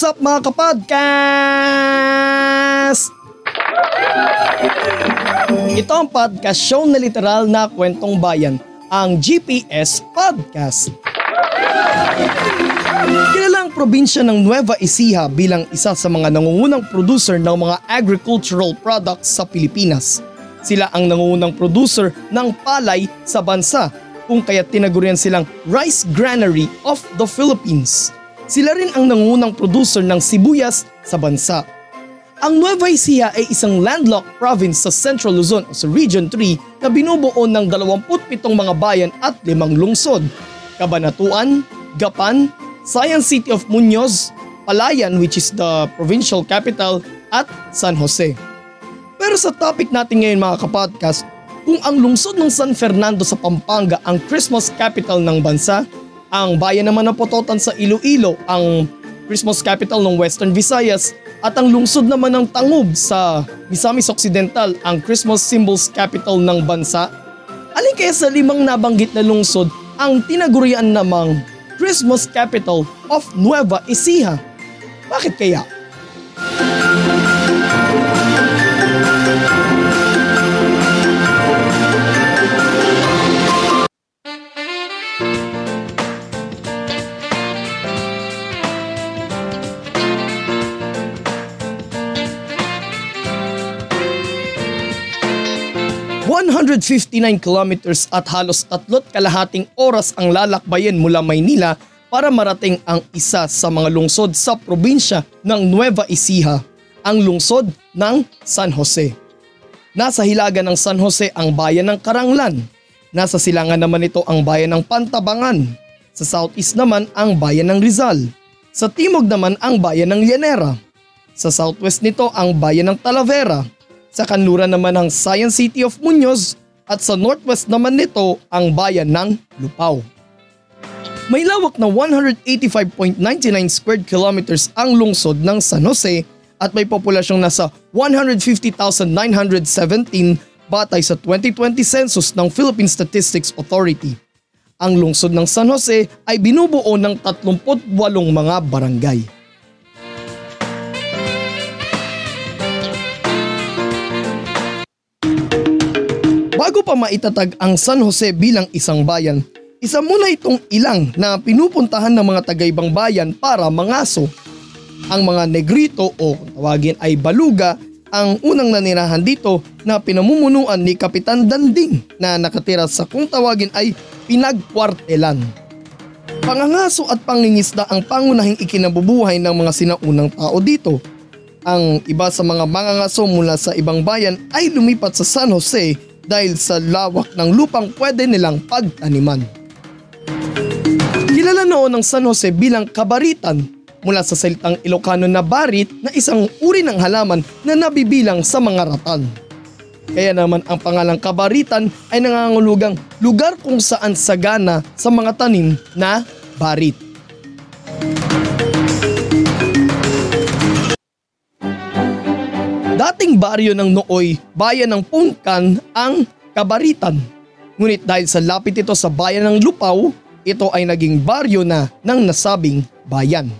is up mga kapodcast? Ito ang podcast show na literal na kwentong bayan, ang GPS Podcast. Kilala probinsya ng Nueva Ecija bilang isa sa mga nangungunang producer ng mga agricultural products sa Pilipinas. Sila ang nangungunang producer ng palay sa bansa kung kaya tinagurian silang Rice Granary of the Philippines. Sila rin ang nangungunang producer ng sibuyas sa bansa. Ang Nueva Ecija ay isang landlocked province sa Central Luzon o sa Region 3 na binubuo ng 27 mga bayan at limang lungsod. Cabanatuan, Gapan, Science City of Muñoz, Palayan which is the provincial capital at San Jose. Pero sa topic natin ngayon mga kapodcast, kung ang lungsod ng San Fernando sa Pampanga ang Christmas capital ng bansa, ang bayan naman ng Pototan sa Iloilo ang Christmas capital ng Western Visayas at ang lungsod naman ng Tangub sa Misamis Occidental ang Christmas symbols capital ng bansa. Alin kaya sa limang nabanggit na lungsod ang tinagurian namang Christmas capital of Nueva Ecija? Bakit kaya? 159 kilometers at halos tatlot kalahating oras ang lalakbayin mula Maynila para marating ang isa sa mga lungsod sa probinsya ng Nueva Ecija, ang lungsod ng San Jose. Nasa hilaga ng San Jose ang bayan ng Karanglan. Nasa silangan naman ito ang bayan ng Pantabangan. Sa southeast naman ang bayan ng Rizal. Sa timog naman ang bayan ng Llanera. Sa southwest nito ang bayan ng Talavera sa kanluran naman ang Science City of Muñoz at sa northwest naman nito ang bayan ng Lupao. May lawak na 185.99 square kilometers ang lungsod ng San Jose at may populasyong nasa 150,917 batay sa 2020 census ng Philippine Statistics Authority. Ang lungsod ng San Jose ay binubuo ng 38 mga barangay. Bago pa maitatag ang San Jose bilang isang bayan, isa muna itong ilang na pinupuntahan ng mga tagaibang bayan para mangaso. Ang mga negrito o tawagin ay baluga ang unang nanirahan dito na pinamumunuan ni Kapitan Danding na nakatira sa kung tawagin ay pinagkwartelan. Pangangaso at pangingisda ang pangunahing ikinabubuhay ng mga sinaunang tao dito. Ang iba sa mga mangangaso mula sa ibang bayan ay lumipat sa San Jose dahil sa lawak ng lupang pwede nilang pagtaniman. Kilala noon ng San Jose bilang kabaritan mula sa salitang Ilocano na barit na isang uri ng halaman na nabibilang sa mga ratan. Kaya naman ang pangalang kabaritan ay nangangulugang lugar kung saan sagana sa mga tanim na barit. Dating baryo ng Nooy, bayan ng Pungkan ang Kabaritan. Ngunit dahil sa lapit ito sa bayan ng Lupaw, ito ay naging baryo na ng nasabing bayan.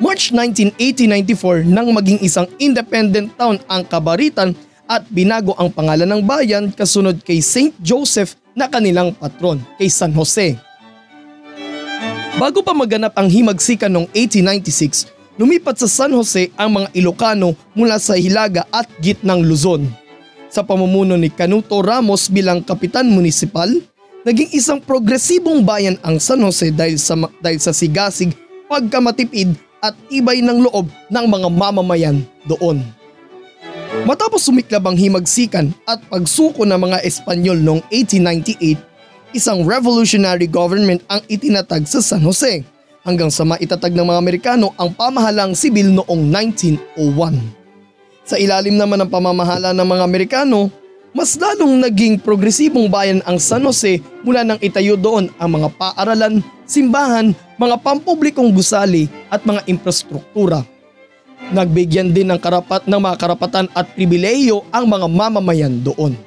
March 19, 1894 nang maging isang independent town ang Kabaritan at binago ang pangalan ng bayan kasunod kay St. Joseph na kanilang patron, kay San Jose. Bago pa maganap ang himagsikan noong 1896, lumipat sa San Jose ang mga Ilocano mula sa Hilaga at gitnang Luzon. Sa pamumuno ni Canuto Ramos bilang kapitan munisipal, naging isang progresibong bayan ang San Jose dahil sa, dahil sa sigasig, pagkamatipid at tibay ng loob ng mga mamamayan doon. Matapos sumiklab ang himagsikan at pagsuko ng mga Espanyol noong 1898, isang revolutionary government ang itinatag sa San Jose hanggang sa maitatag ng mga Amerikano ang pamahalang sibil noong 1901. Sa ilalim naman ng pamamahala ng mga Amerikano, mas lalong naging progresibong bayan ang San Jose mula nang itayo doon ang mga paaralan, simbahan, mga pampublikong gusali at mga infrastruktura. Nagbigyan din ng karapat ng mga karapatan at pribileyo ang mga mamamayan doon.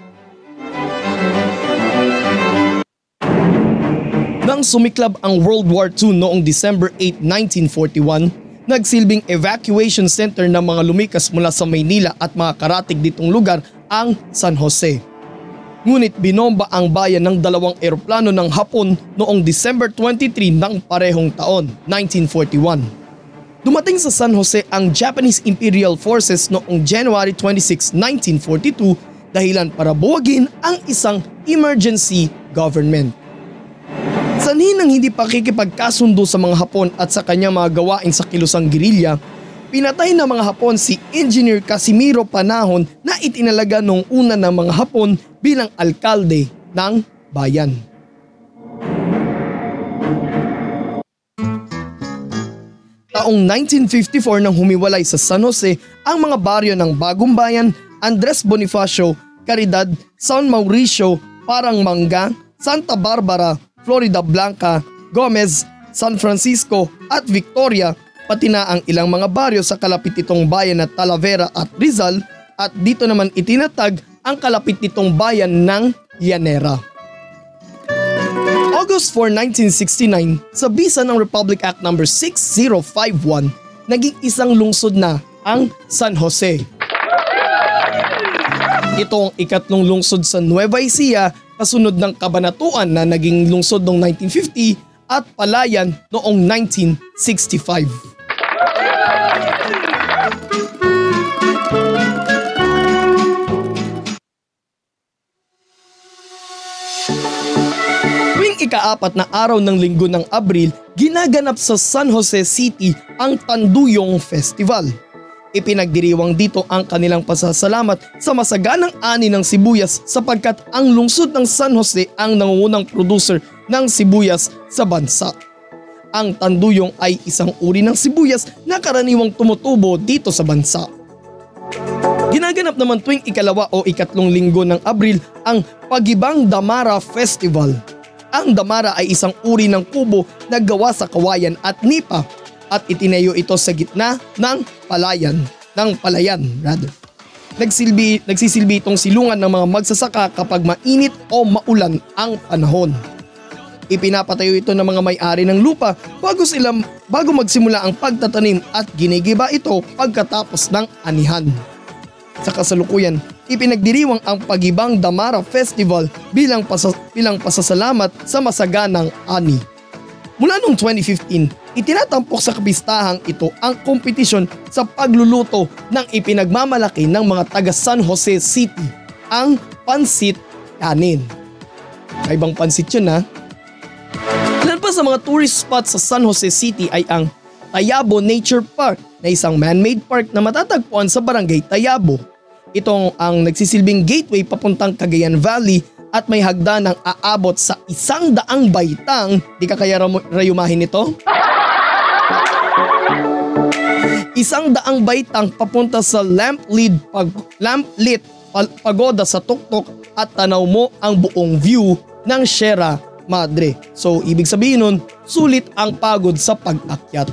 Nang sumiklab ang World War II noong December 8, 1941, nagsilbing evacuation center ng mga lumikas mula sa Maynila at mga karatig ditong lugar ang San Jose. Ngunit binomba ang bayan ng dalawang eroplano ng Hapon noong December 23 ng parehong taon, 1941. Dumating sa San Jose ang Japanese Imperial Forces noong January 26, 1942 dahilan para buwagin ang isang emergency government. Sanhin ng hindi pakikipagkasundo sa mga Hapon at sa kanyang mga gawain sa kilusang gerilya, Pinatay ng mga Hapon si Engineer Casimiro Panahon na itinalaga noong una ng mga Hapon bilang alkalde ng bayan. Taong 1954 nang humiwalay sa San Jose ang mga baryo ng Bagong Bayan, Andres Bonifacio, Caridad, San Mauricio, Parang Manga, Santa Barbara, Florida Blanca, Gomez, San Francisco at Victoria pati na ang ilang mga baryo sa kalapit nitong bayan na Talavera at Rizal at dito naman itinatag ang kalapit nitong bayan ng Llanera. August 4, 1969, sa bisa ng Republic Act No. 6051, naging isang lungsod na ang San Jose. Ito ang ikatlong lungsod sa Nueva Ecija kasunod ng kabanatuan na naging lungsod noong 1950 at palayan noong 1965. Tuwing ikaapat na araw ng linggo ng Abril, ginaganap sa San Jose City ang Tanduyong Festival. Ipinagdiriwang dito ang kanilang pasasalamat sa masaganang ani ng sibuyas sapagkat ang lungsod ng San Jose ang nangungunang producer ng sibuyas sa bansa. Ang tanduyong ay isang uri ng sibuyas na karaniwang tumutubo dito sa bansa. Ginaganap naman tuwing ikalawa o ikatlong linggo ng Abril ang Pagibang Damara Festival ang damara ay isang uri ng kubo na gawa sa kawayan at nipa at itinayo ito sa gitna ng palayan, ng palayan rather. Nagsilbi, nagsisilbi itong silungan ng mga magsasaka kapag mainit o maulan ang panahon. Ipinapatayo ito ng mga may-ari ng lupa bago sila bago magsimula ang pagtatanim at ginigiba ito pagkatapos ng anihan. Sa kasalukuyan, ipinagdiriwang ang Pagibang Damara Festival bilang, pasas- bilang pasasalamat sa masaganang ani. Mula noong 2015, itinatampok sa kabistahang ito ang kompetisyon sa pagluluto ng ipinagmamalaki ng mga taga San Jose City, ang Pansit Kanin. Ay ibang pansit yun ha. Ilan pa sa mga tourist spots sa San Jose City ay ang Tayabo Nature Park na isang man-made park na matatagpuan sa barangay Tayabo. Itong ang nagsisilbing gateway papuntang Cagayan Valley at may hagdan ng aabot sa isang daang baitang. Di ka kaya rayumahin ito? Isang daang baitang papunta sa lamp lit, pag, lamp lit pagoda sa tuktok at tanaw mo ang buong view ng Sierra Madre. So ibig sabihin nun, sulit ang pagod sa pag-akyat.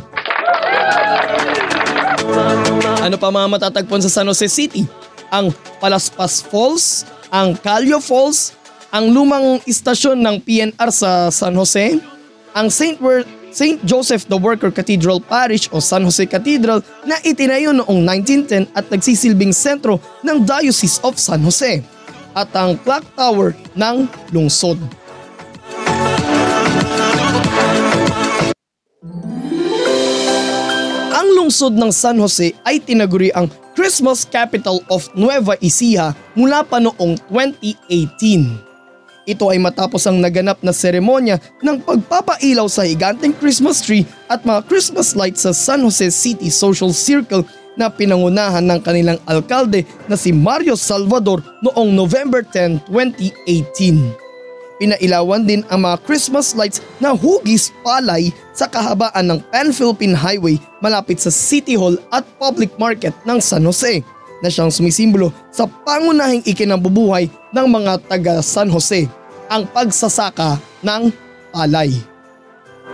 Ano pa mga matatagpuan sa San Jose City? Ang Palaspas Falls, ang Calio Falls, ang lumang istasyon ng PNR sa San Jose, ang St. Wer- St. Joseph the Worker Cathedral Parish o San Jose Cathedral na itinayo noong 1910 at nagsisilbing sentro ng Diocese of San Jose at ang clock tower ng lungsod. Ang lungsod ng San Jose ay tinaguri ang Christmas Capital of Nueva Ecija mula pa noong 2018. Ito ay matapos ang naganap na seremonya ng pagpapailaw sa higanteng Christmas tree at mga Christmas lights sa San Jose City Social Circle na pinangunahan ng kanilang alkalde na si Mario Salvador noong November 10, 2018. Pinailawan din ang mga Christmas lights na hugis palay sa kahabaan ng Pan-Philippine Highway malapit sa City Hall at Public Market ng San Jose na siyang sumisimbolo sa pangunahing ikinabubuhay ng mga taga San Jose, ang pagsasaka ng palay.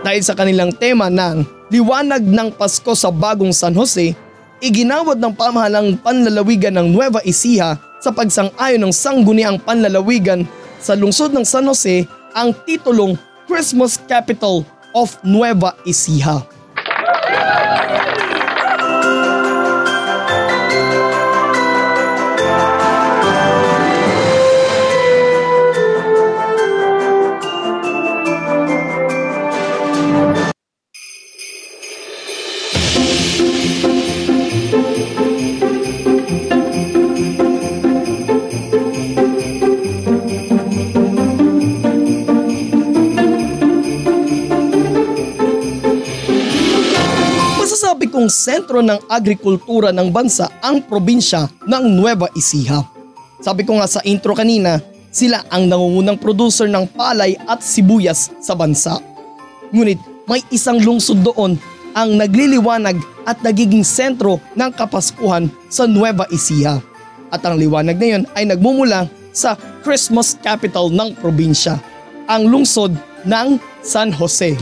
Dahil sa kanilang tema ng Liwanag ng Pasko sa Bagong San Jose, iginawad ng pamahalang panlalawigan ng Nueva Ecija sa pagsang-ayon ng sangguniang panlalawigan sa lungsod ng San Jose ang titulong Christmas Capital of Nueva Ecija. Kong sentro ng agrikultura ng bansa ang probinsya ng Nueva Ecija. Sabi ko nga sa intro kanina, sila ang nangungunang producer ng palay at sibuyas sa bansa. Ngunit may isang lungsod doon ang nagliliwanag at nagiging sentro ng kapaskuhan sa Nueva Ecija. At ang liwanag na yon ay nagmumula sa Christmas capital ng probinsya, ang lungsod ng San Jose.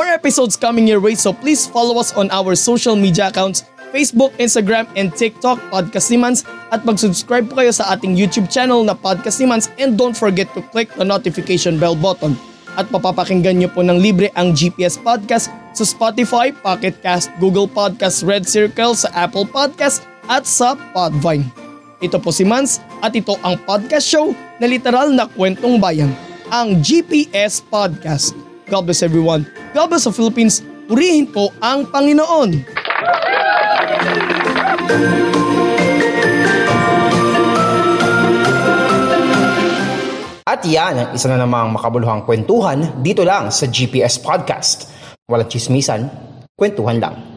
More episodes coming your way so please follow us on our social media accounts Facebook, Instagram, and TikTok, Podcast Simans at mag-subscribe po kayo sa ating YouTube channel na Podcast Simans and don't forget to click the notification bell button. At papapakinggan nyo po ng libre ang GPS Podcast sa Spotify, Pocket Cast, Google Podcast, Red Circle, sa Apple Podcast at sa Podvine. Ito po si Mans at ito ang podcast show na literal na kwentong bayan, ang GPS Podcast. God bless everyone. God bless the Philippines. Purihin po ang Panginoon. At yan isa na namang makabuluhang kwentuhan dito lang sa GPS Podcast. Walang chismisan, kwentuhan lang.